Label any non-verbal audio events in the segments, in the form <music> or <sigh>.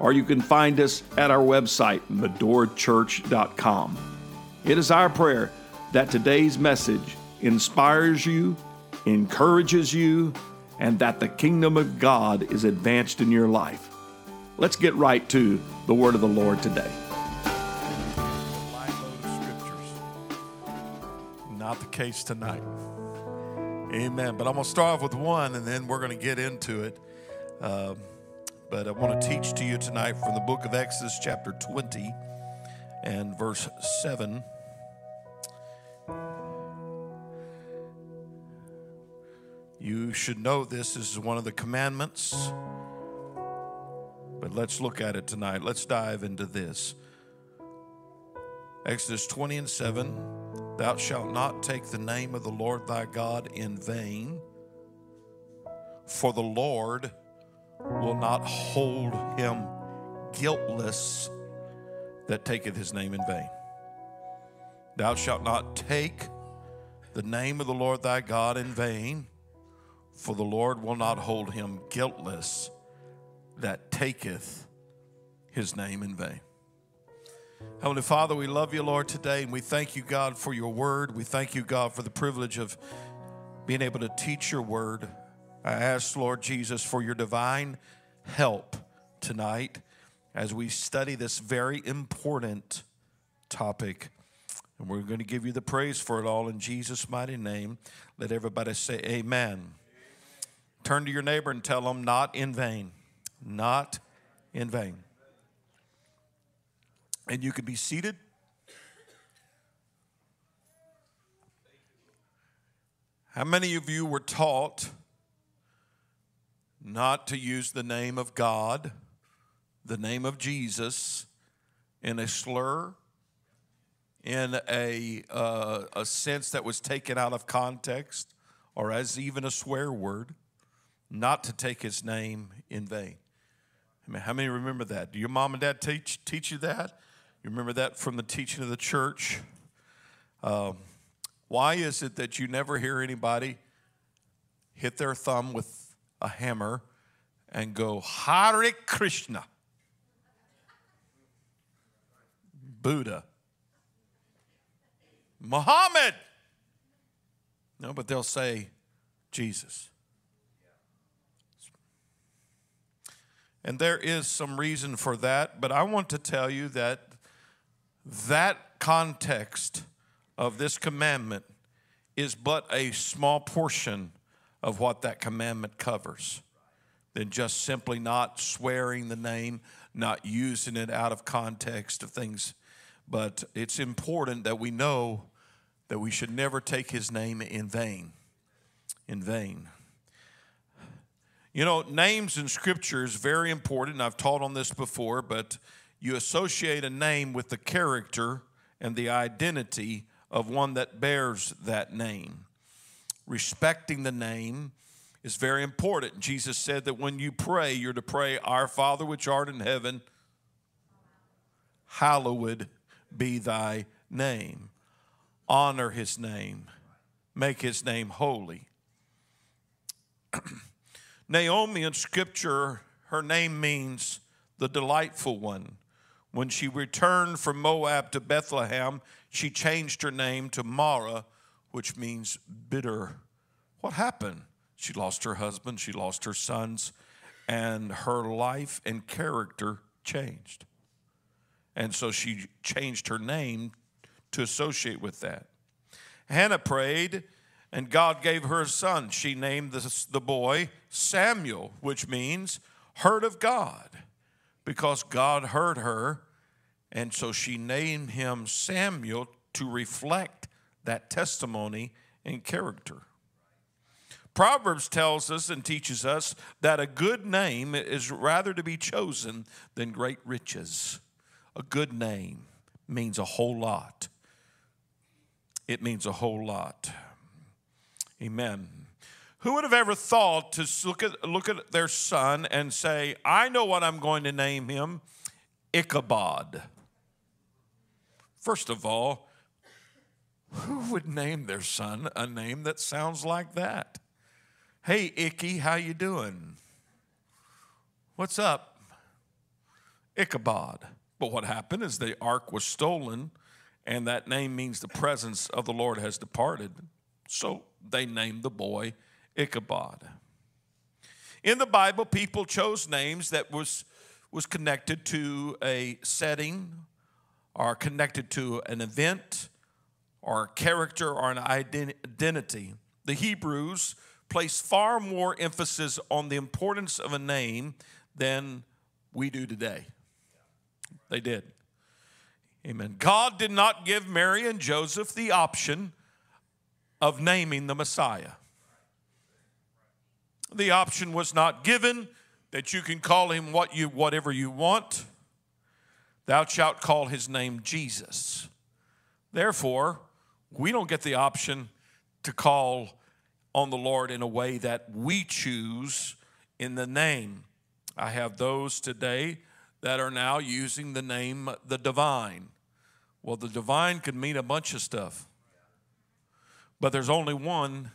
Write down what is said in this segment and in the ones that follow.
or you can find us at our website, medorachurch.com. It is our prayer that today's message inspires you, encourages you, and that the kingdom of God is advanced in your life. Let's get right to the word of the Lord today. Not the case tonight. Amen. But I'm going to start off with one and then we're going to get into it. Um, but I want to teach to you tonight from the book of Exodus, chapter 20 and verse 7. You should know this is one of the commandments, but let's look at it tonight. Let's dive into this. Exodus 20 and 7 Thou shalt not take the name of the Lord thy God in vain, for the Lord will not hold him guiltless that taketh his name in vain. Thou shalt not take the name of the Lord thy God in vain, for the Lord will not hold him guiltless that taketh his name in vain. Heavenly Father, we love you, Lord, today, and we thank you, God, for your word. We thank you, God, for the privilege of being able to teach your word. I ask, Lord Jesus, for your divine help tonight as we study this very important topic. And we're going to give you the praise for it all in Jesus' mighty name. Let everybody say, Amen. Turn to your neighbor and tell them, Not in vain. Not in vain. And you can be seated. How many of you were taught? Not to use the name of God, the name of Jesus, in a slur, in a, uh, a sense that was taken out of context, or as even a swear word, not to take his name in vain. I mean, how many remember that? Do your mom and dad teach, teach you that? You remember that from the teaching of the church? Um, why is it that you never hear anybody hit their thumb with a hammer and go, Hare Krishna, Buddha, Muhammad. No, but they'll say Jesus. And there is some reason for that, but I want to tell you that that context of this commandment is but a small portion of what that commandment covers than just simply not swearing the name, not using it out of context of things. But it's important that we know that we should never take his name in vain. In vain. You know, names in scripture is very important. I've taught on this before, but you associate a name with the character and the identity of one that bears that name respecting the name is very important. Jesus said that when you pray, you're to pray, Our Father which art in heaven, hallowed be thy name. Honor his name, make his name holy. <clears throat> Naomi in scripture, her name means the delightful one. When she returned from Moab to Bethlehem, she changed her name to Mara, which means bitter. What happened? She lost her husband, she lost her sons, and her life and character changed. And so she changed her name to associate with that. Hannah prayed, and God gave her a son. She named the, the boy Samuel, which means heard of God, because God heard her. And so she named him Samuel to reflect that testimony and character. Proverbs tells us and teaches us that a good name is rather to be chosen than great riches. A good name, means a whole lot. It means a whole lot. Amen. Who would have ever thought to look at, look at their son and say, I know what I'm going to name him Ichabod? First of all, who would name their son a name that sounds like that? Hey, Icky, how you doing? What's up? Ichabod. But what happened is the ark was stolen, and that name means the presence of the Lord has departed. So they named the boy Ichabod. In the Bible, people chose names that was, was connected to a setting or connected to an event or a character or an identity. The Hebrews placed far more emphasis on the importance of a name than we do today. They did. Amen. God did not give Mary and Joseph the option of naming the Messiah. The option was not given that you can call him what you whatever you want. Thou shalt call his name Jesus. Therefore, we don't get the option to call on the Lord in a way that we choose in the name. I have those today that are now using the name the divine. Well, the divine could mean a bunch of stuff, but there's only one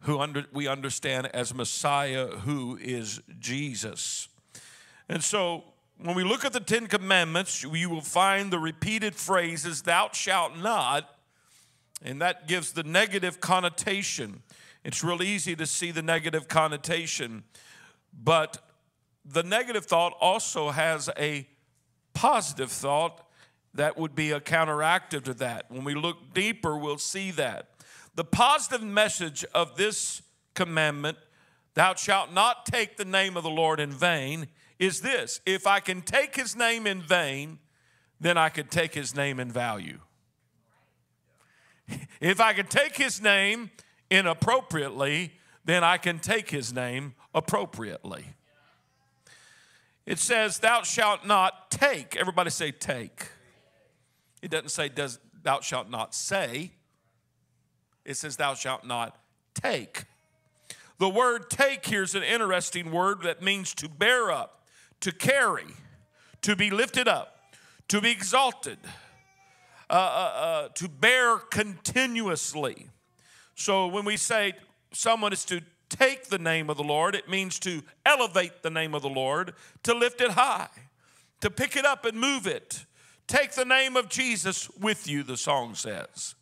who under, we understand as Messiah, who is Jesus. And so when we look at the Ten Commandments, you will find the repeated phrases, Thou shalt not, and that gives the negative connotation. It's real easy to see the negative connotation, but the negative thought also has a positive thought that would be a counteractive to that. When we look deeper, we'll see that. The positive message of this commandment, thou shalt not take the name of the Lord in vain, is this if I can take his name in vain, then I can take his name in value. If I can take his name inappropriately, then I can take his name appropriately. It says, Thou shalt not take. Everybody say, take. It doesn't say, does, Thou shalt not say. It says, Thou shalt not take. The word take here is an interesting word that means to bear up, to carry, to be lifted up, to be exalted, uh, uh, uh, to bear continuously. So when we say someone is to take the name of the Lord, it means to elevate the name of the Lord, to lift it high, to pick it up and move it. Take the name of Jesus with you, the song says.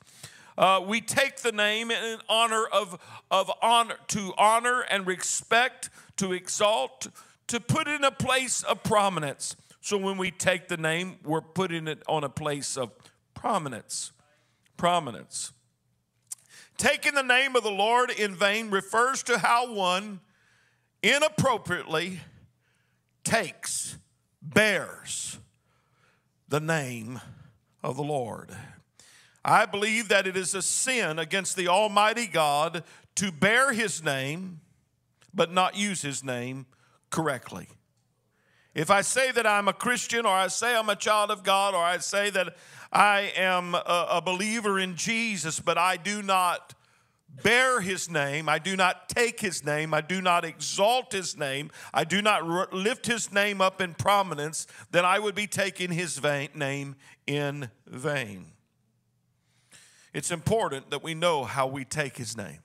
Uh, we take the name in honor of, of honor, to honor and respect, to exalt, to put in a place of prominence. So when we take the name, we're putting it on a place of prominence. Prominence. Taking the name of the Lord in vain refers to how one inappropriately takes, bears the name of the Lord. I believe that it is a sin against the Almighty God to bear His name, but not use His name correctly. If I say that I'm a Christian, or I say I'm a child of God, or I say that I am a, believer in Jesus, but I do not bear his name, I do not take his name, I do not exalt his name, I do not lift his name up in prominence, then I would be taking his vain, name in vain. It's important that we know how we take his name,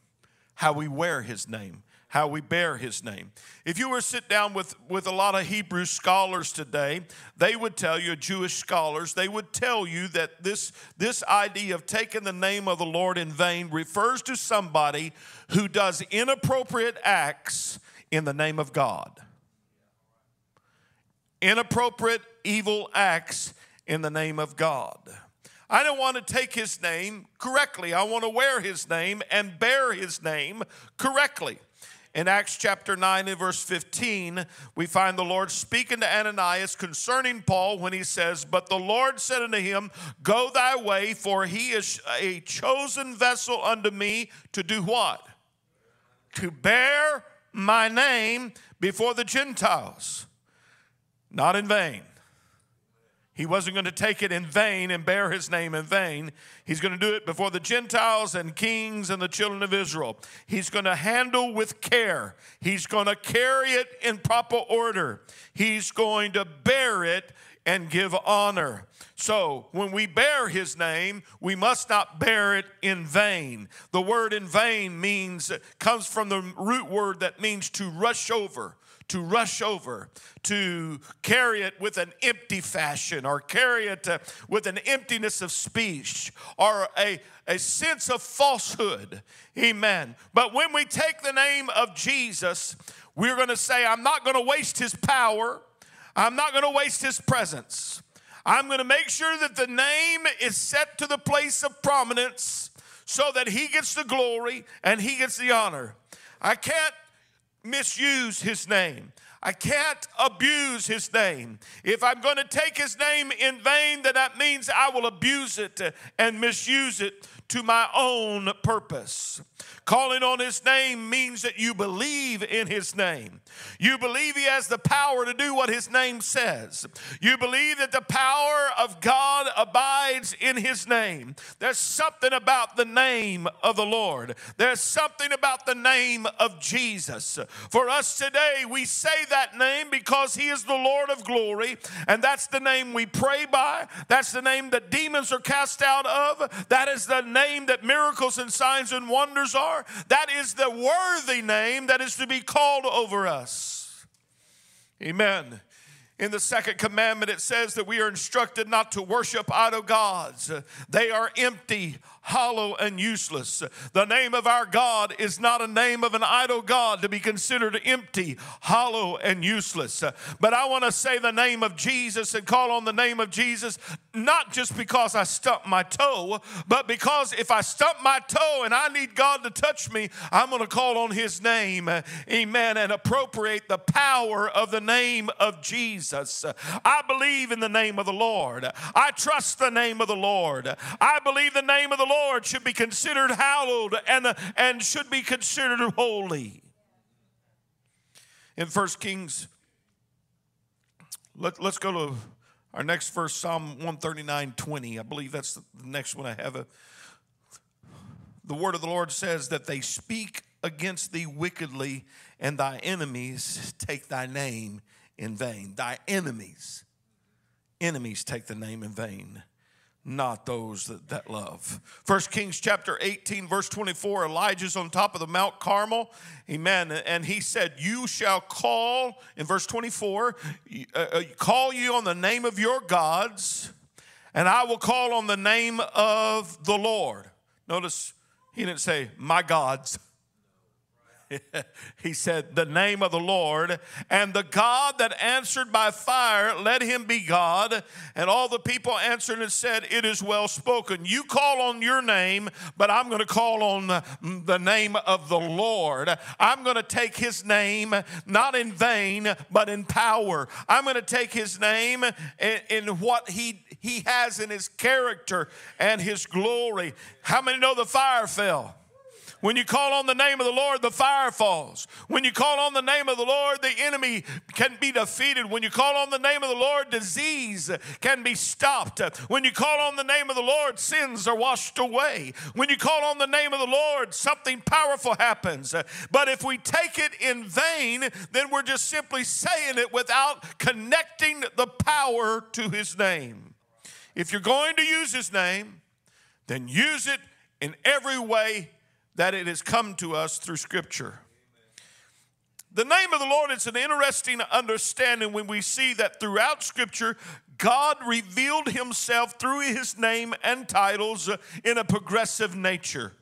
how we wear his name, how we bear his name. If you were to sit down with, with a lot of Hebrew scholars today, they would tell you, Jewish scholars, they would tell you that this, this idea of taking the name of the Lord in vain refers to somebody who does inappropriate acts in the name of God. Inappropriate, evil acts in the name of God. I don't want to take his name correctly. I want to wear his name and bear his name correctly. In Acts chapter 9 and verse 15, we find the Lord speaking to Ananias concerning Paul when he says, But the Lord said unto him, Go thy way, for he is a chosen vessel unto me to do what? To bear my name before the Gentiles. Not in vain. He wasn't going to take it in vain and bear his name in vain. He's going to do it before the Gentiles and kings and the children of Israel. He's going to handle with care. He's going to carry it in proper order. He's going to bear it and give honor. So, when we bear his name, we must not bear it in vain. The word in vain means comes from the root word that means to rush over to rush over, to carry it with an empty fashion, or carry it uh, with an emptiness of speech, or a, a sense of falsehood. Amen. But when we take the name of Jesus, we're going to say, I'm not going to waste his power, I'm not going to waste his presence. I'm going to make sure that the name is set to the place of prominence so that he gets the glory and he gets the honor. I can't misuse his name. I can't abuse his name. If I'm going to take his name in vain, then that means I will abuse it and misuse it to my own purpose. Calling on his name means that you believe in his name. You believe he has the power to do what his name says. You believe that the power of God abides in his name. There's something about the name of the Lord, there's something about the name of Jesus. For us today, we say that name because he is the Lord of glory, and that's the name we pray by. That's the name that demons are cast out of. That is the name that miracles and signs and wonders are are, that is the worthy name that is to be called over us. Amen. In the second commandment, it says that we are instructed not to worship idol gods. They are empty, hollow, and useless. The name of our God is not a name of an idol God to be considered empty, hollow, and useless. But I want to say the name of Jesus and call on the name of Jesus, not just because I stumped my toe, but because if I stump my toe and I need God to touch me, I'm going to call on His name, amen, and appropriate the power of the name of Jesus. I believe in the name of the Lord. I trust the name of the Lord. I believe the name of the Lord Lord should be considered hallowed and, and should be considered holy. In First Kings, let, let's go to our next verse, Psalm 139 20. I believe that's the next one I have. The word of the Lord says that they speak against thee wickedly, and thy enemies take thy name in vain. Thy enemies, enemies take the name in vain not those that, that love. First Kings chapter 18, verse 24, Elijah's on top of the Mount Carmel. Amen. And he said, You shall call, in verse 24, uh, uh, call you on the name of your gods, and I will call on the name of the Lord. Notice he didn't say, My gods. <laughs> he said, The name of the Lord, and the God that answered by fire, let him be God. And all the people answered and said, It is well spoken. You call on your name, but I'm going to call on the name of the Lord. I'm going to take his name not in vain, but in power. I'm going to take his name in, in what he, he has in his character and his glory. How many know the fire fell? When you call on the name of the Lord, the fire falls. When you call on the name of the Lord, the enemy can be defeated. When you call on the name of the Lord, disease can be stopped. When you call on the name of the Lord, sins are washed away. When you call on the name of the Lord, something powerful happens. But if we take it in vain, then we're just simply saying it without connecting the power to his name. If you're going to use his name, then use it in every way that it has come to us through Scripture. The name of the Lord is an interesting understanding when we see that throughout Scripture, God revealed Himself through His name and titles uh, in a progressive nature.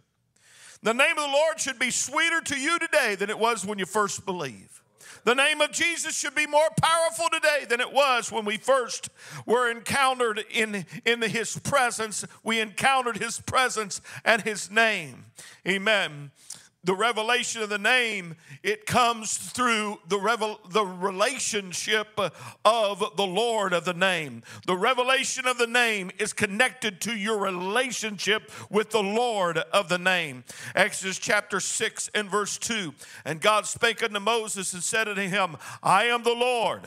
The name of the Lord should be sweeter to you today than it was when you first believed. The name of Jesus should be more powerful today than it was when we first were encountered in, in his presence. We encountered his presence and his name. Amen the revelation of the name it comes through the revel- the relationship of the lord of the name. The revelation of the name is connected to your relationship with the lord of the name. Exodus chapter 6 and verse 2 and god spake unto moses and said unto him i am the lord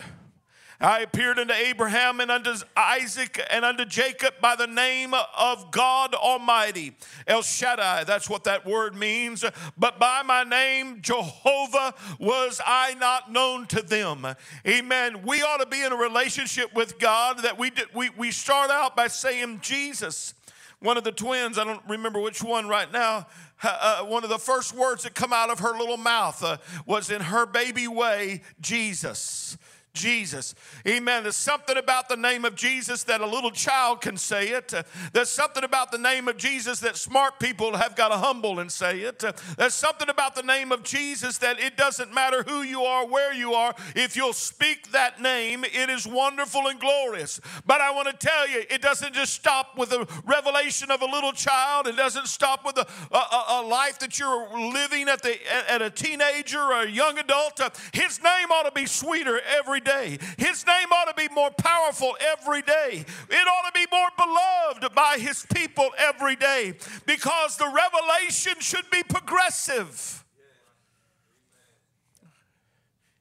I appeared unto Abraham and unto Isaac and unto Jacob by the name of God Almighty. El Shaddai, that's what that word means. But by my name, Jehovah, was I not known to them. Amen. We ought to be in a relationship with God that we, did, we, we start out by saying Jesus. One of the twins, I don't remember which one right now, uh, one of the first words that come out of her little mouth uh, was in her baby way, Jesus. Jesus. Amen. There's something about the name of Jesus that a little child can say it. Uh, there's something about the name of Jesus that smart people have got to humble and say it. Uh, there's something about the name of Jesus that it doesn't matter who you are, where you are, if you'll speak that name, it is wonderful and glorious. But I want to tell you, it doesn't just stop with the revelation of a little child, it doesn't stop with a, a, a life that you're living at, the, at a teenager or a young adult. Uh, his name ought to be sweeter every day. His name ought to be more powerful every day. It ought to be more beloved by his people every day because the revelation should be progressive.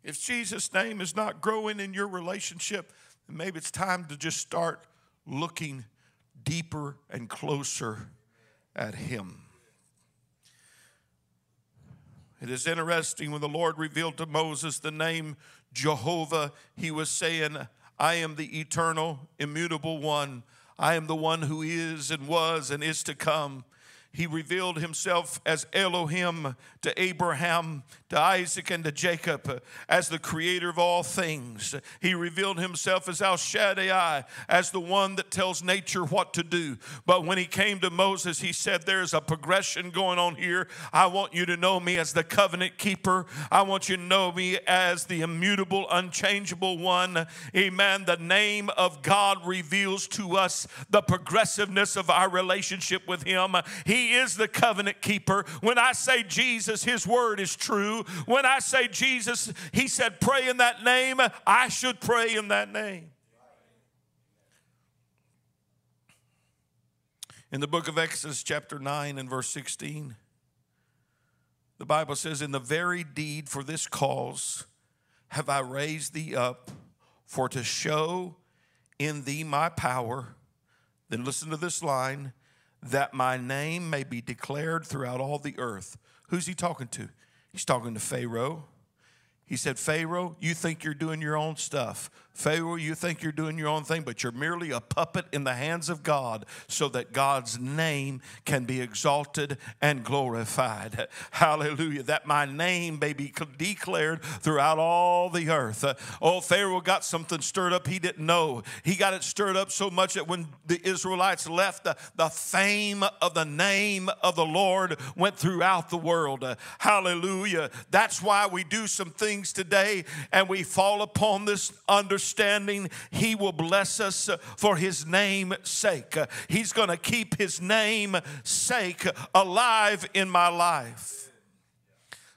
If Jesus' name is not growing in your relationship, maybe it's time to just start looking deeper and closer at Him. It is interesting when the Lord revealed to Moses the name Jehovah, he was saying, I am the eternal, immutable one. I am the one who is and was and is to come. He revealed himself as Elohim to Abraham, to Isaac, and to Jacob uh, as the creator of all things. He revealed himself as El Shaddai, as the one that tells nature what to do. But when he came to Moses, he said, There's a progression going on here. I want you to know me as the covenant keeper. I want you to know me as the immutable, unchangeable one. Amen. The name of God reveals to us the progressiveness of our relationship with him. He is the covenant keeper. When I say Jesus, his word is true. When I say Jesus, he said, pray in that name, I should pray in that name. In the book of Exodus, chapter 9 and verse 16, the Bible says, In the very deed for this cause have I raised thee up, for to show in thee my power. Then listen to this line that my name may be declared throughout all the earth. Who's he talking to? He's talking to Pharaoh. He said, Pharaoh, you think you're doing your own stuff. Pharaoh, you think you're doing your own thing, but you're merely a puppet in the hands of God so that God's name can be exalted and glorified. <laughs> Hallelujah. That my name may be declared throughout all the earth. Uh, oh, Pharaoh got something stirred up he didn't know. He got it stirred up so much that when the Israelites left, the, fame of the name of the Lord went throughout the world. Uh, hallelujah. That's why we do some things today and we fall upon this understanding understanding, He will bless us for His name's sake. He's going to keep His name sake alive in my life.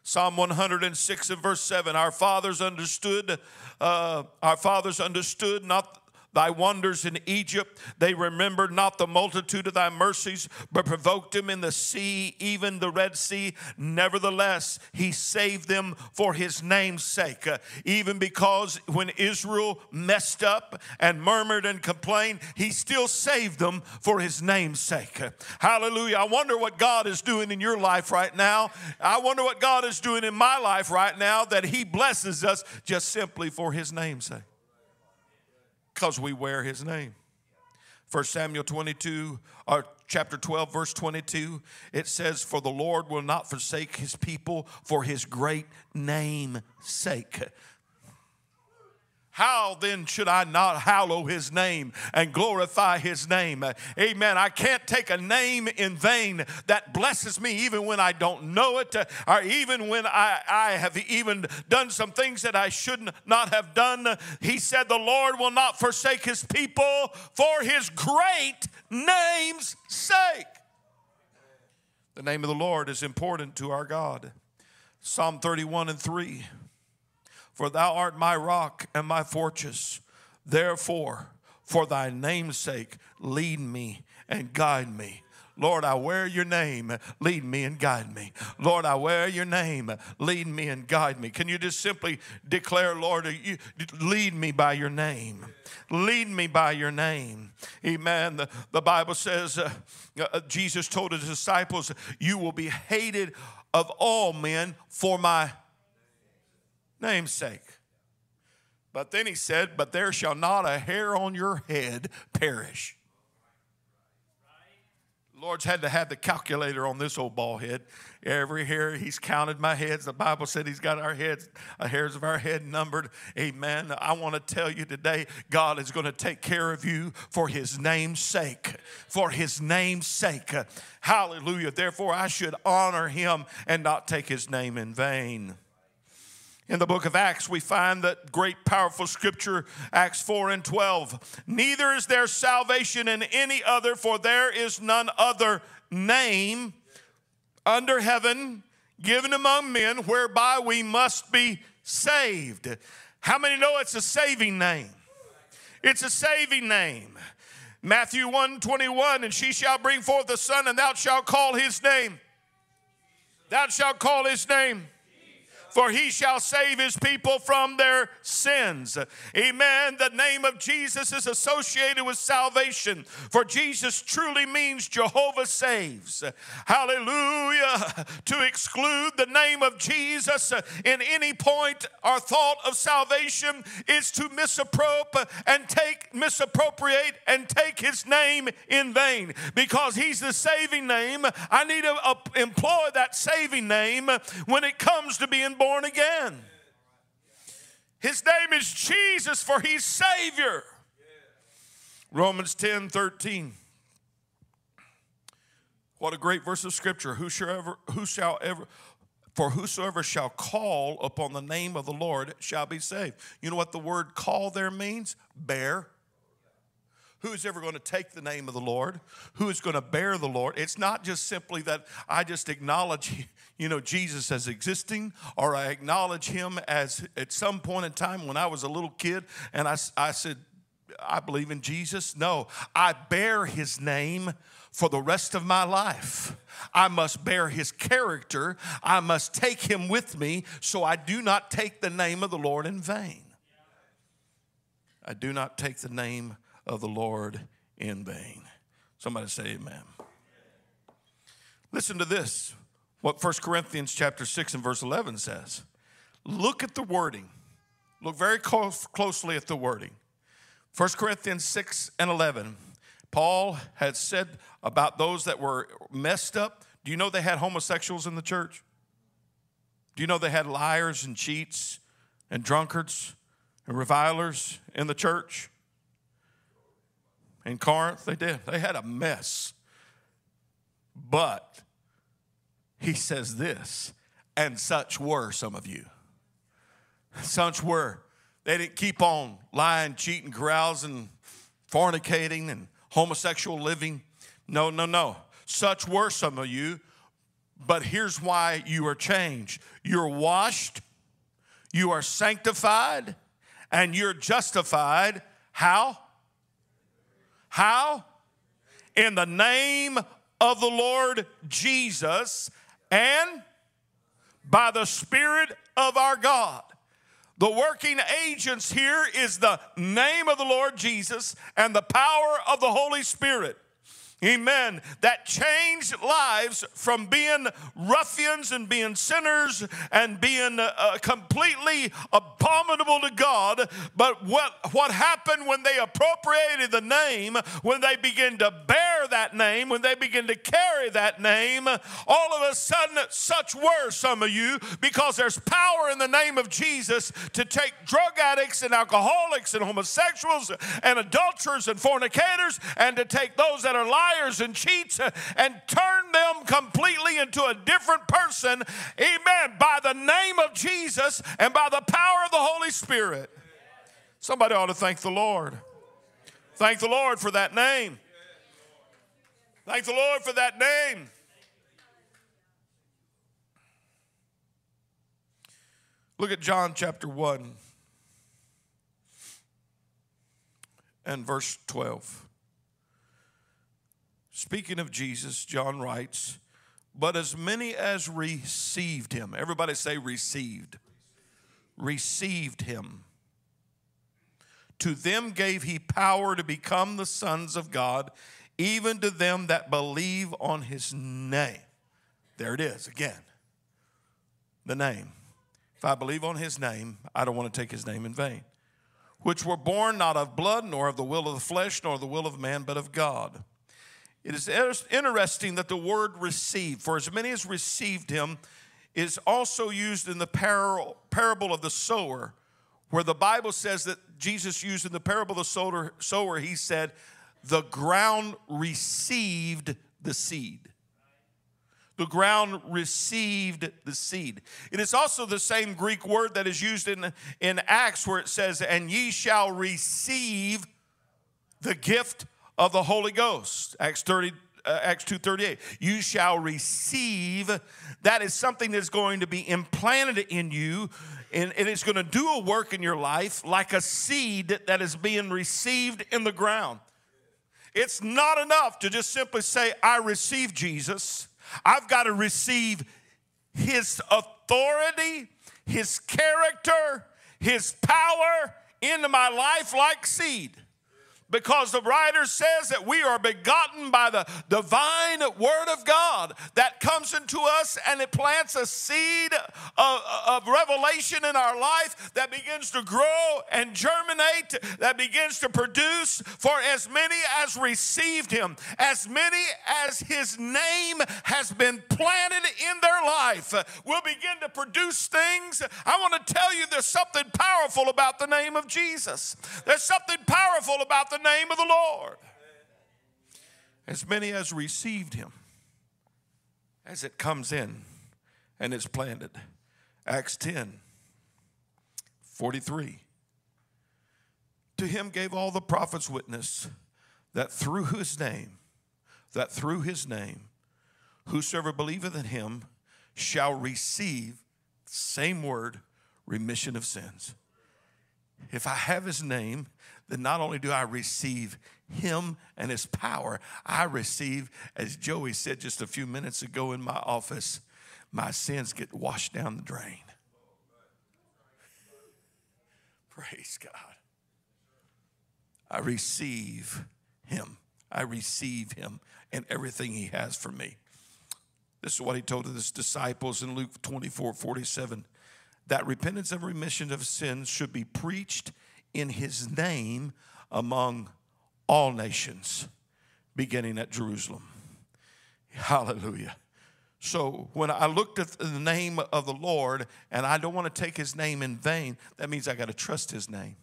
Psalm 106 and verse 7 Our fathers understood, uh, our fathers understood not thy wonders in Egypt. They remembered not the multitude of thy mercies, but provoked him in the sea, even the Red Sea. Nevertheless, he saved them for his name's sake. Uh, even because when Israel messed up and murmured and complained, he still saved them for his name's sake. Hallelujah. I wonder what God is doing in your life right now. I wonder what God is doing in my life right now that he blesses us just simply for his name's sake because we wear his name. 1 Samuel 22, or chapter 12, verse 22, it says, For the Lord will not forsake his people for his great name sake. How then should I not hallow his name and glorify his name? Amen. I can't take a name in vain that blesses me even when I don't know it, or even when I, I have even done some things that I should not have done. He said, The Lord will not forsake his people for his great name's sake. The name of the Lord is important to our God. Psalm 31 and 3. For thou art my rock and my fortress. Therefore, for thy name's sake, lead me and guide me. Lord, I wear your name. Lead me and guide me. Lord, I wear your name. Lead me and guide me. Can you just simply declare, Lord, you, lead me by your name? Lead me by your name. Amen. The, the Bible says, uh, uh, Jesus told his disciples, You will be hated of all men for my name's sake. But then he said, But there shall not a hair on your head perish. Lord's had to have the calculator on this old ball head. Every hair, he's counted my heads. The Bible said he's got our heads, uh, hairs of our head numbered. Amen. I want to tell you today, God is going to take care of you for his name's sake. For his name's sake. Hallelujah. Therefore, I should honor him and not take his name in vain. In the book of Acts, we find that great powerful scripture, Acts 4 and 12. Neither is there salvation in any other, for there is none other name under heaven given among men whereby we must be saved. How many know it's a saving name? It's a saving name. Matthew 1 21, and she shall bring forth a son, and thou shalt call his name. Thou shalt call his name for he shall save his people from their sins. Amen. The name of Jesus is associated with salvation, for Jesus truly means Jehovah saves. Hallelujah. To exclude the name of Jesus in any point or thought of salvation is to misappropriate and take misappropriate and take his name in vain because he's the saving name. I need to uh, employ that saving name when it comes to being born again. His name is Jesus, for he's Savior. Romans 10 13. What a great verse of scripture. Who shall ever, who shall ever, for whosoever shall call upon the name of the Lord shall be saved. You know what the word call there means? Bear. Who is ever going to take the name of the Lord? Who is going to bear the Lord? It's not just simply that I just acknowledge, <laughs> you know, Jesus as existing, or I acknowledge him as at some point in time when I was a little kid and I, I said, I believe in Jesus. No, I bear his name for the rest of my life. I must bear his character. I must take him with me so I do not take the name of the Lord in vain. I do not take the name of the Lord in vain. Somebody say amen. Listen to this. What 1 Corinthians chapter 6 and verse 11 says. Look at the wording. Look very close, closely at the wording. 1 Corinthians 6 and 11. Paul had said about those that were messed up. Do you know they had homosexuals in the church? Do you know they had liars and cheats and drunkards and revilers in the church? In Corinth. They did. They had a mess. But he says this, and such were some of you. Such were. They didn't keep on lying, cheating, carousing, fornicating, and homosexual living. No, no, no. Such were some of you, but here's why you are changed. You're washed, you are sanctified, and you're justified. How? How? In the name of the Lord Jesus and by the Spirit of our God. The working agents here is the name of the Lord Jesus and the power of the Holy Spirit. Amen. That changed lives from being ruffians and being sinners and being uh, uh, completely abominable to God. But what, what happened when they appropriated the name, when they begin to bear that name, when they begin to carry that name, all of a sudden, such were some of you because there's power in the name of Jesus to take drug addicts and alcoholics and homosexuals and adulterers and fornicators and to take those that are lying liars and cheats uh, and turn them completely into a different person, amen, by the name of Jesus and by the power of the Holy Spirit. Somebody ought to thank the Lord. Thank the Lord for that name. Thank the Lord for that name. Look at John chapter 1 and verse 12 Speaking of Jesus, John writes, But as many as received him, everybody say received, received him. To them gave he power to become the sons of God, even to them that believe on his name. There it is again. The name. If I believe on his name, I don't want to take his name in vain. Which were born not of blood, nor of the will of the flesh, nor the will of man, but of God. It is interesting that the word received, for as many as received him, is also used in the parable of the sower, where the Bible says that Jesus used in the parable of the sower, he said, The ground received the seed. The ground received the seed. It is also the same Greek word that is used in, in Acts where it says, And ye shall receive the gift of the Holy Ghost. Acts 30, uh, Acts 2:38. You shall receive. That is something that's going to be implanted in you, and, and it's going to do a work in your life like a seed that is being received in the ground. It's not enough to just simply say, I receive Jesus. I've got to receive his authority, his character, his power into my life like seed because the writer says that we are begotten by the divine word of God that comes into us and it plants a seed of, of, revelation in our life that begins to grow and germinate, that begins to produce for as many as received him, as many as his name has been planted in their life, will begin to produce things. I want to tell you there's something powerful about the name of Jesus. There's something powerful about the the name of the Lord. As many as received him, as it comes in and is planted. Acts 10 43. To him gave all the prophets witness that through his name, that through his name, whosoever believeth in him shall receive, same word, remission of sins. If I have his name, then not only do I receive him and his power, I receive, as Joey said just a few minutes ago in my office, my sins get washed down the drain. Praise God. I receive him. I receive him and everything he has for me. This is what he told his disciples in Luke 24 47 that repentance and remission of sins should be preached in his name among all nations, beginning at Jerusalem. Hallelujah. So when I looked at the name of the Lord and I don't want to take his name in vain, that means I got to trust his name.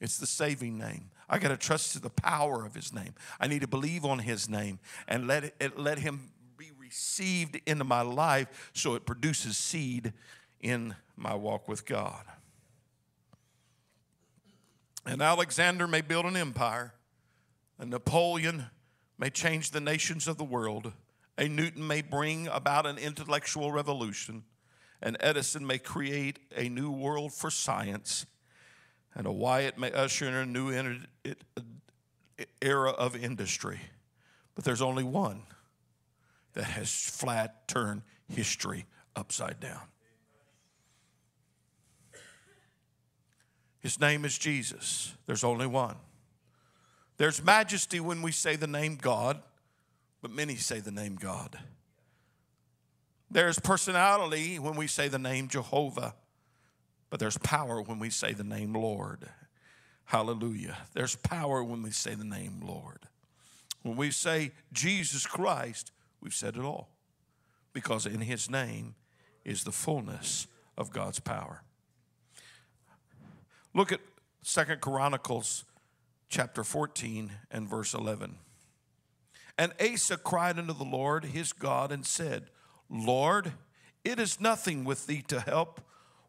It's the saving name. I got to trust to the power of his name. I need to believe on his name and let it, let him be received into my life so it produces seed in my walk with God. And Alexander may build an empire, and Napoleon may change the nations of the world, a Newton may bring about an intellectual revolution, and Edison may create a new world for science, and a Wyatt may usher in a new era of industry. But there's only one that has flat turned history upside down. His name is Jesus. There's only one. There's majesty when we say the name God, but many say the name God. There's personality when we say the name Jehovah, but there's power when we say the name Lord. Hallelujah. There's power when we say the name Lord. When we say Jesus Christ, we've said it all because in his name is the fullness of God's power. Look at Second Chronicles chapter 14 and verse 11. And Asa cried unto the Lord his God and said, Lord, it is nothing with thee to help,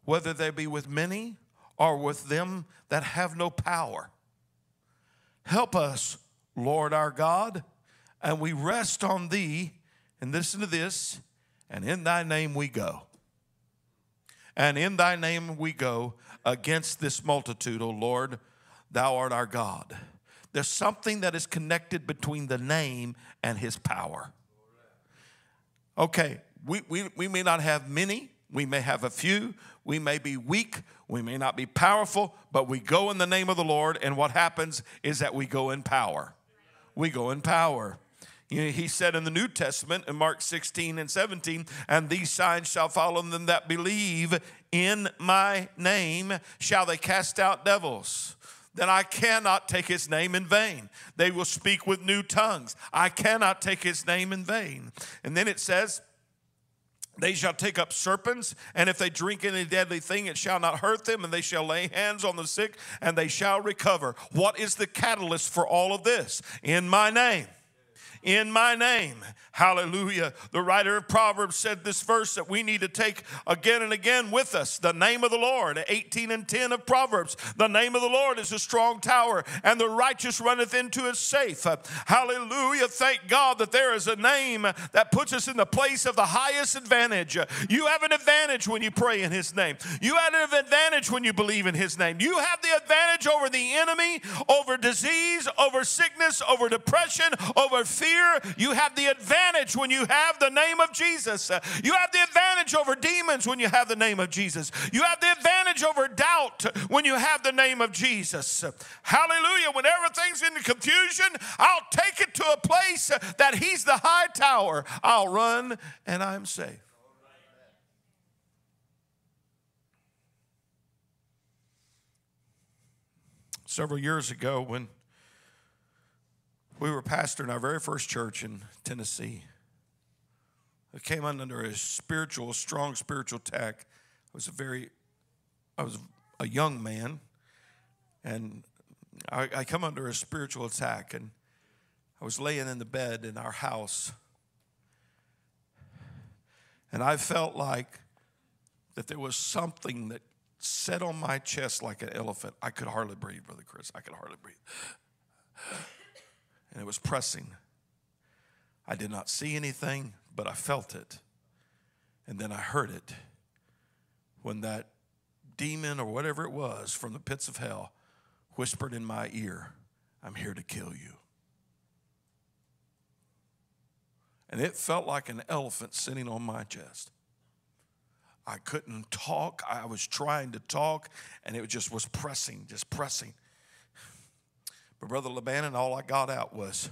whether they be with many or with them that have no power. Help us, Lord our God, and we rest on thee. And listen to this, and in thy name we go. And in thy name we go against this multitude, O Lord. Thou art our God. There's something that is connected between the name and his power. Okay, we, we, we may not have many, we may have a few, we may be weak, we may not be powerful, but we go in the name of the Lord, and what happens is that we go in power. We go in power. He said in the New Testament in Mark 16 and 17, and these signs shall follow them that believe in my name, shall they cast out devils. Then I cannot take his name in vain. They will speak with new tongues. I cannot take his name in vain. And then it says, they shall take up serpents, and if they drink any deadly thing, it shall not hurt them, and they shall lay hands on the sick, and they shall recover. What is the catalyst for all of this? In my name in my name. Hallelujah. The writer of Proverbs said this verse that we need to take again and again with us the name of the Lord. 18 and 10 of Proverbs. The name of the Lord is a strong tower, and the righteous runneth into it safe. Hallelujah. Thank God that there is a name that puts us in the place of the highest advantage. You have an advantage when you pray in His name, you have an advantage when you believe in His name. You have the advantage over the enemy, over disease, over sickness, over depression, over fear you have the advantage when you have the name of Jesus. You have the advantage over demons when you have the name of Jesus. You have the advantage over doubt when you have the name of Jesus. Hallelujah. When everything's in confusion, I'll take it to a place that He's the high tower. I'll run and I'm safe. Several years ago, when we were pastoring our very first church in Tennessee. I came under a spiritual, strong spiritual attack. I was a very, I was a young man, and I, I come under a spiritual attack, and I was laying in the bed in our house, and I felt like that there was something that sat on my chest like an elephant. I could hardly breathe, Brother Chris. I could hardly breathe and it was pressing. I did not see anything, but I felt it. And then I heard it when that demon or whatever it was from the pits of hell whispered in my ear, I'm here to kill you. And it felt like an elephant sitting on my chest. I couldn't talk. I was trying to talk, and it just was pressing, just pressing. But Brother Lebanon, all I got out was,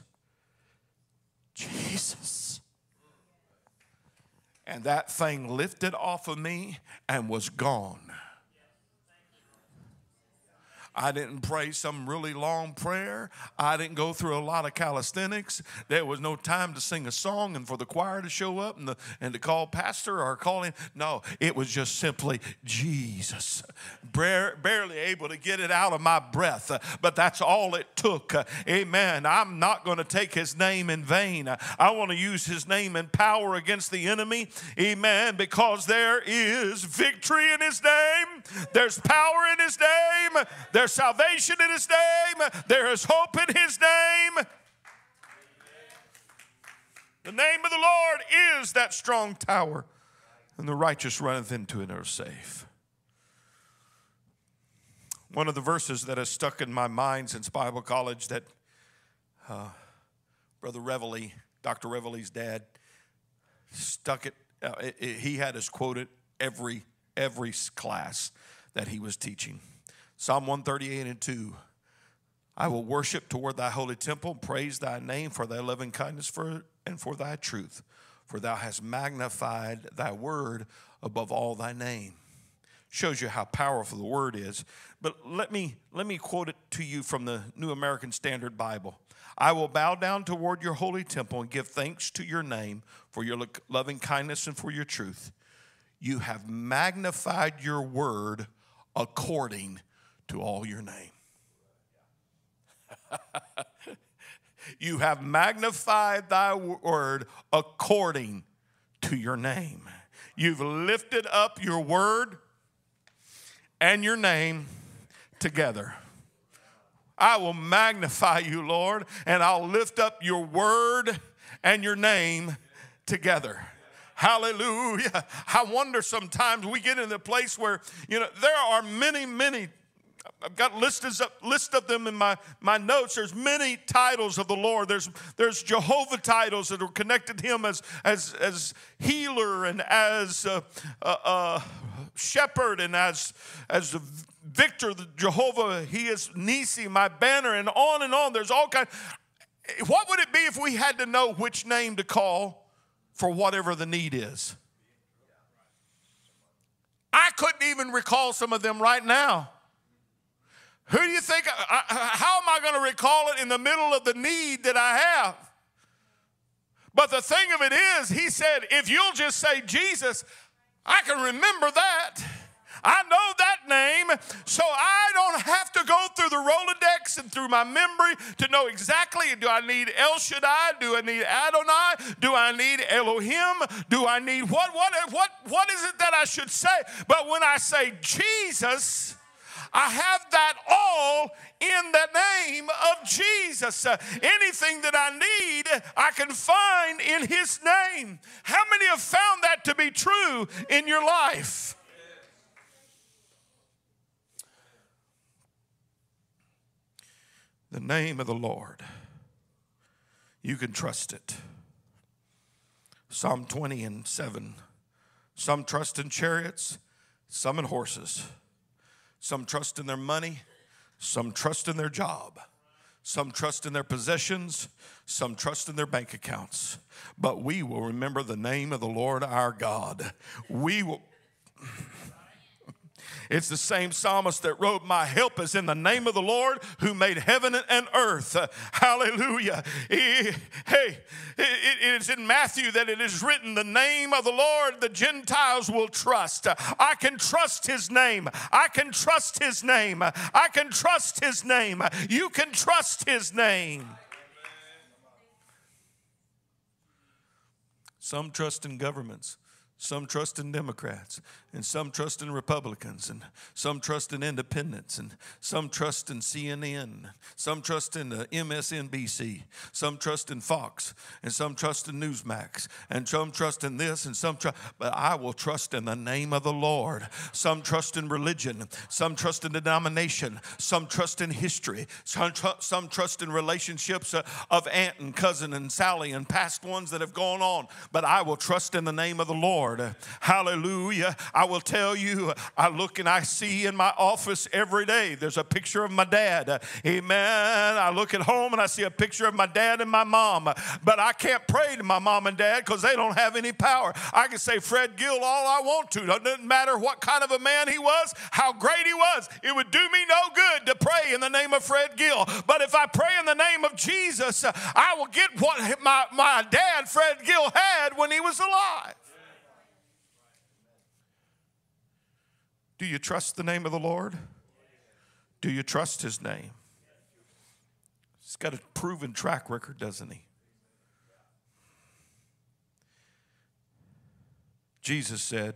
Jesus. And that thing lifted off of me and was gone. I didn't pray some really long prayer. I didn't go through a lot of calisthenics. There was no time to sing a song and for the choir to show up and, the, and to call pastor or call him. No, it was just simply Jesus. Bare, barely able to get it out of my breath, but that's all it took. Amen. I'm not going to take his name in vain. I want to use his name in power against the enemy. Amen. Because there is victory in his name, there's power in his name. There's salvation in His name, there is hope in His name. The name of the Lord is that strong tower, and the righteous runneth into it and are safe. One of the verses that has stuck in my mind since Bible college that uh, Brother Reveille, Dr. Reveille's dad, stuck it, uh, it, it, he had us quote it every every class that he was teaching. Psalm 138 and 2. I will worship toward thy holy temple, praise thy name for thy loving kindness for, and for thy truth, for thou hast magnified thy word above all thy name. Shows you how powerful the word is. But let me let me quote it to you from the New American Standard Bible. I will bow down toward your holy temple and give thanks to your name for your loving kindness and for your truth. You have magnified your word according to all your name. <laughs> you have magnified thy word according to your name. You've lifted up your word and your name together. I will magnify you, Lord, and I'll lift up your word and your name together. Hallelujah. I wonder sometimes we get in the place where, you know, there are many, many I've got lists of, list of them in my, my notes. There's many titles of the Lord. There's, there's Jehovah titles that are connected to him as, as, as healer and as uh, uh, uh, shepherd and as, as the victor, the Jehovah. He is Nisi, my banner, and on and on. There's all kind. What would it be if we had to know which name to call for whatever the need is? I couldn't even recall some of them right now. Who do you think? I, how am I going to recall it in the middle of the need that I have? But the thing of it is, he said, if you'll just say Jesus, I can remember that. I know that name, so I don't have to go through the Rolodex and through my memory to know exactly do I need El Shaddai? Do I need Adonai? Do I need Elohim? Do I need what what what what is it that I should say? But when I say Jesus, I have that all in the name of Jesus. Uh, anything that I need, I can find in His name. How many have found that to be true in your life? The name of the Lord. You can trust it. Psalm 20 and 7. Some trust in chariots, some in horses some trust in their money, some trust in their job, some trust in their possessions, some trust in their bank accounts. But we will remember the name of the Lord our God. We will. It's the same psalmist that wrote, My help is in the name of the Lord who made heaven and earth. <laughs> Hallelujah. Hey, it is in Matthew that it is written, The name of the Lord the Gentiles will trust. I can trust his name. I can trust his name. I can trust his name. You can trust his name. Some trust in governments. Some trust in Democrats, and some trust in Republicans, and some trust in independents, and some trust in CNN, some trust in MSNBC, some trust in Fox, and some trust in Newsmax, and some trust in this, and some trust. But I will trust in the name of the Lord. Some trust in religion, some trust in denomination, some trust in history, some, tr- some trust in relationships uh, of aunt and cousin and Sally and past ones that have gone on. But I will trust in the name of the Lord. Lord. Hallelujah. I will tell you, I look and I see in my office every day, there's a picture of my dad. Amen. I look at home and I see a picture of my dad and my mom, but I can't pray to my mom and dad because they don't have any power. I can say Fred Gill all I want to. It doesn't matter what kind of a man he was, how great he was. It would do me no good to pray in the name of Fred Gill. But if I pray in the name of Jesus, I will get what my, my dad, Fred Gill, had when he was alive. Do you trust the name of the Lord? Do you trust his name? He's got a proven track record, doesn't he? Jesus said,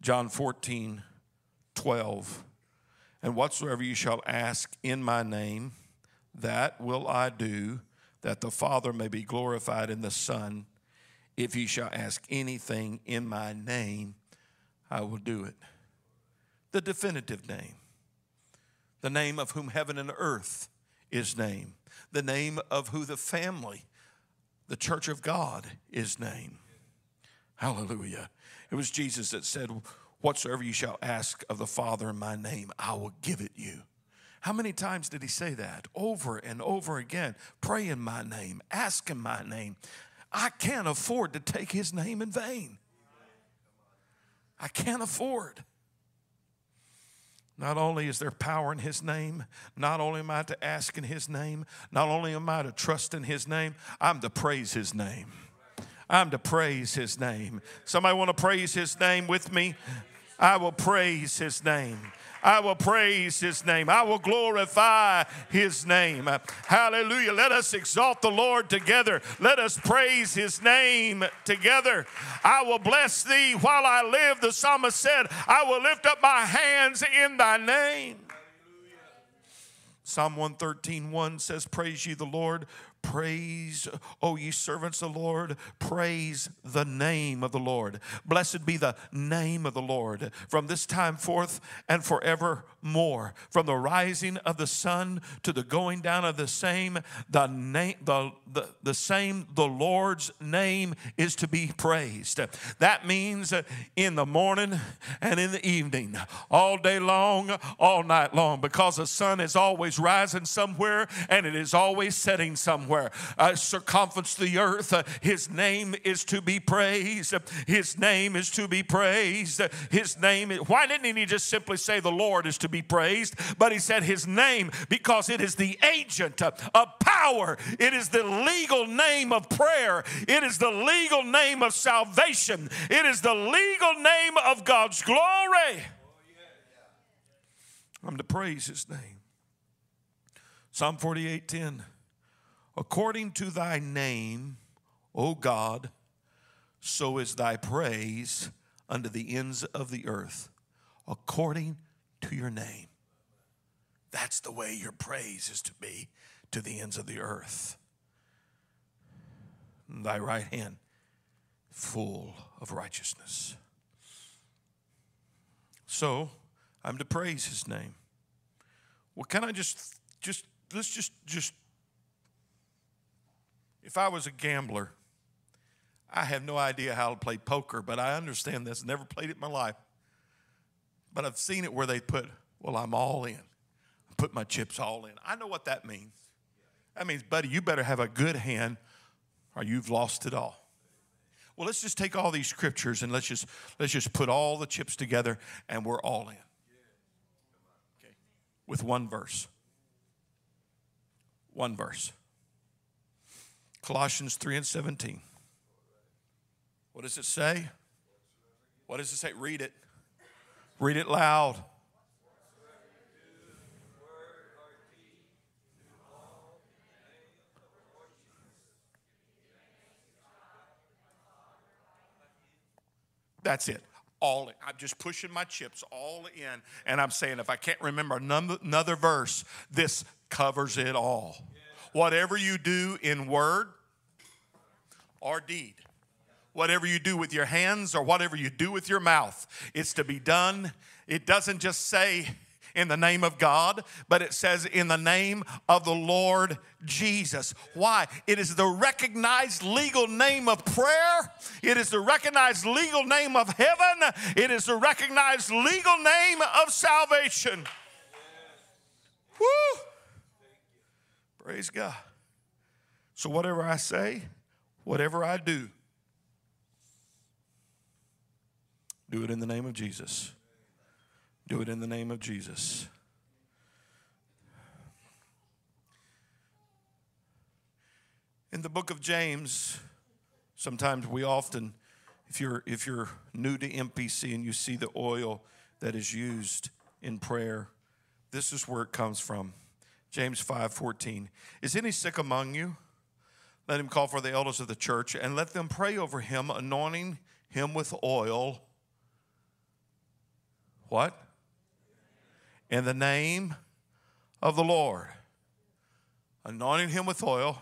John 14, 12, and whatsoever you shall ask in my name, that will I do, that the Father may be glorified in the Son. If ye shall ask anything in my name, I will do it. The definitive name, the name of whom heaven and earth is named, the name of who the family, the church of God, is named. Hallelujah. It was Jesus that said, Whatsoever you shall ask of the Father in my name, I will give it you. How many times did he say that? Over and over again. Pray in my name, ask in my name. I can't afford to take his name in vain. I can't afford. Not only is there power in His name, not only am I to ask in His name, not only am I to trust in His name, I'm to praise His name. I'm to praise His name. Somebody want to praise His name with me? I will praise His name. I will praise his name. I will glorify his name. Hallelujah. Let us exalt the Lord together. Let us praise his name together. I will bless thee while I live. The psalmist said, I will lift up my hands in thy name. Psalm 113, 1 says, Praise ye the Lord, Praise, O ye servants of the Lord, praise the name of the Lord. Blessed be the name of the Lord from this time forth and forevermore. More. From the rising of the sun to the going down of the same, the name, the, the, the same, the Lord's name is to be praised. That means in the morning and in the evening, all day long, all night long, because the sun is always rising somewhere and it is always setting somewhere. Uh, circumference the earth, his name is to be praised. His name is to be praised. His name, is, why didn't he just simply say the Lord is to be praised? But he said his name because it is the agent of power, it is the legal name of prayer, it is the legal name of salvation, it is the legal name of God's glory. I'm to praise his name. Psalm 48 10. According to thy name, O God, so is thy praise unto the ends of the earth, according to your name. That's the way your praise is to be to the ends of the earth. Thy right hand full of righteousness. So I'm to praise his name. Well, can I just just let's just just if I was a gambler I have no idea how to play poker, but I understand this. Never played it in my life. But I've seen it where they put, well, I'm all in. I put my chips all in. I know what that means. That means, buddy, you better have a good hand or you've lost it all. Well, let's just take all these scriptures and let's just let's just put all the chips together and we're all in. Okay. With one verse. One verse. Colossians 3 and 17. What does it say? What does it say? Read it. Read it loud. That's it. All in. I'm just pushing my chips all in. And I'm saying, if I can't remember another verse, this covers it all. Whatever you do in word or deed, whatever you do with your hands or whatever you do with your mouth, it's to be done. It doesn't just say in the name of God, but it says in the name of the Lord Jesus. Why? It is the recognized legal name of prayer, it is the recognized legal name of heaven, it is the recognized legal name of salvation. Woo! Praise God. So, whatever I say, whatever I do, Do it in the name of Jesus. Do it in the name of Jesus. In the book of James, sometimes we often, if you're, if you're new to MPC and you see the oil that is used in prayer, this is where it comes from. James 5 14. Is any sick among you? Let him call for the elders of the church and let them pray over him, anointing him with oil what? In the name of the Lord. Anointing him with oil.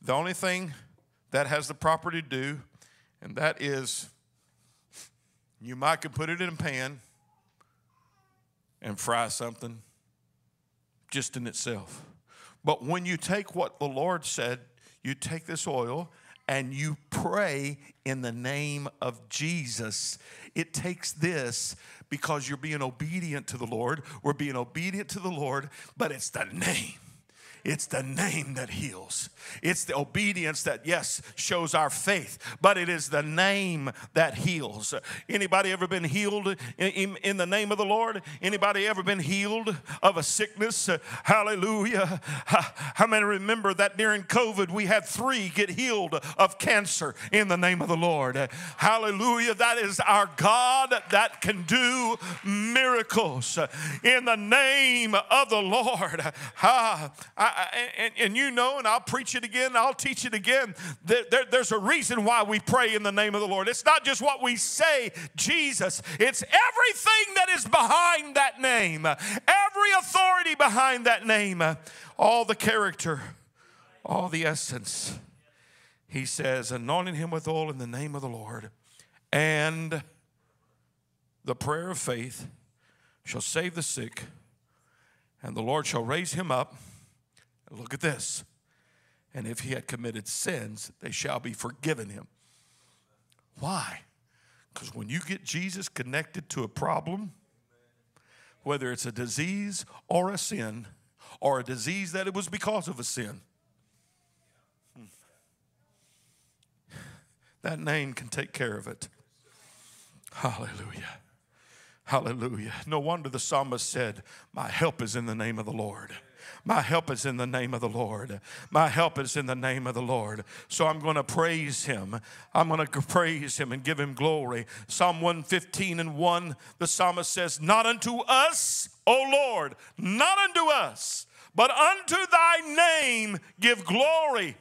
The only thing that has the property to do, and that is you might could put it in a pan and fry something just in itself. But when you take what the Lord said, you take this oil and you pray in the name of Jesus. It takes this because you're being obedient to the Lord. We're being obedient to the Lord, but it's the name it's the name that heals. It's the obedience that, yes, shows our faith, but it is the name that heals. Anybody ever been healed in, in the name of the Lord? Anybody ever been healed of a sickness? Hallelujah. How many remember that during COVID we had three get healed of cancer in the name of the Lord? Hallelujah. That is our God that can do miracles in the name of the Lord. I, and, and, you know, and I'll preach it again, I'll teach it again. There, there, there's a reason why we pray in the name of the Lord. It's not just what we say, Jesus, it's everything that is behind that name, every authority behind that name, all the character, all the essence. He says, anointing him with oil in the name of the Lord. And the prayer of faith shall save the sick, and the Lord shall raise him up. And look at this. And if he had committed sins, they shall be forgiven him. Why? Because when you get Jesus connected to a problem, whether it's a disease or a sin, or a disease that it was because of a sin, hmm, that name can take care of it. Hallelujah. Hallelujah. No wonder the psalmist said, My help is in the name of the Lord. My help is in the name of the Lord. My help is in the name of the Lord. So I'm going to praise him. I'm going to praise him and give him glory. Psalm 115 and 1, the psalmist says, Not unto us, O Lord, not unto us, but unto thy name give glory.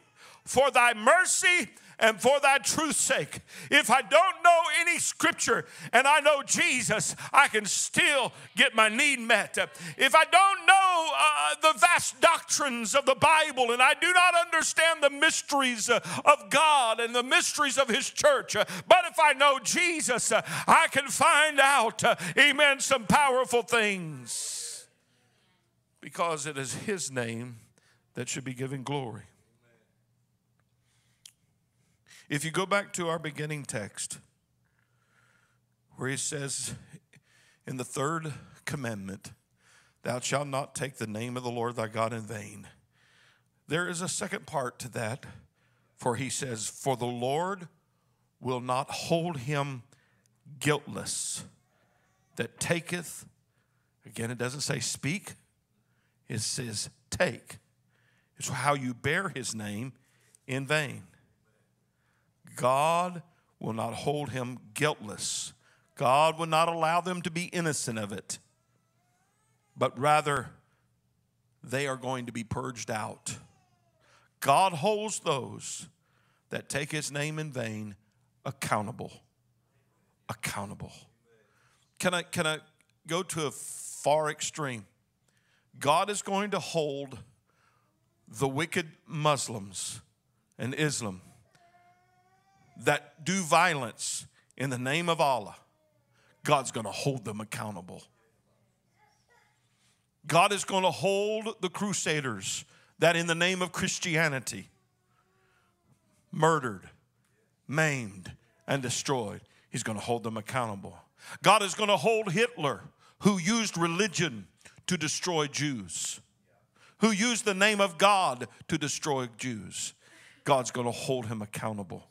For thy mercy and for that truth's sake. If I don't know any scripture and I know Jesus, I can still get my need met. If I don't know uh, the vast doctrines of the Bible and I do not understand the mysteries uh, of God and the mysteries of His church, uh, but if I know Jesus, uh, I can find out, uh, amen, some powerful things because it is His name that should be given glory. If you go back to our beginning text, where he says in the third commandment, Thou shalt not take the name of the Lord thy God in vain. There is a second part to that, for he says, For the Lord will not hold him guiltless that taketh, again, it doesn't say speak, it says take. It's how you bear his name in vain. God will not hold him guiltless. God will not allow them to be innocent of it, but rather they are going to be purged out. God holds those that take his name in vain accountable. Accountable. Can I, can I go to a far extreme? God is going to hold the wicked Muslims and Islam that do violence in the name of Allah, God's going to hold them accountable. God is going to hold the crusaders that, in the name of Christianity, murdered, maimed, and destroyed. He's going to hold them accountable. God is going to hold Hitler, who used religion to destroy Jews, who used the name of God to destroy Jews. God's going to hold him accountable.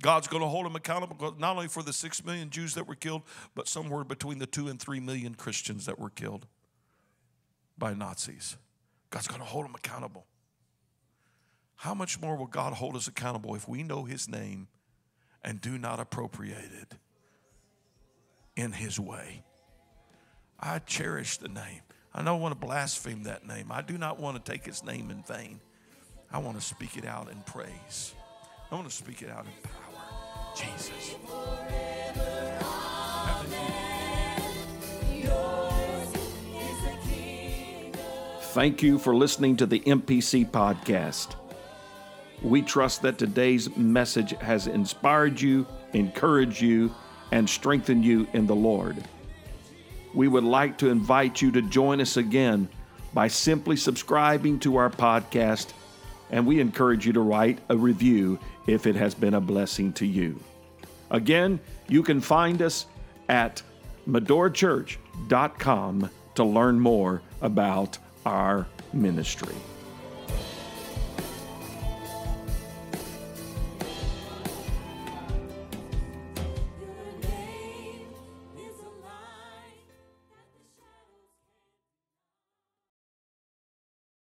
God's going to hold him accountable not only for the six million Jews that were killed, but somewhere between the two and three million Christians that were killed by Nazis. God's going to hold him accountable. How much more will God hold us accountable if we know his name and do not appropriate it in his way? I cherish the name. I don't want to blaspheme that name. I do not want to take his name in vain. I want to speak it out in praise. I want to speak it out in power. Jesus. Thank you for listening to the MPC podcast. We trust that today's message has inspired you, encouraged you, and strengthened you in the Lord. We would like to invite you to join us again by simply subscribing to our podcast, and we encourage you to write a review if it has been a blessing to you. Again, you can find us at medorachurch.com to learn more about our ministry.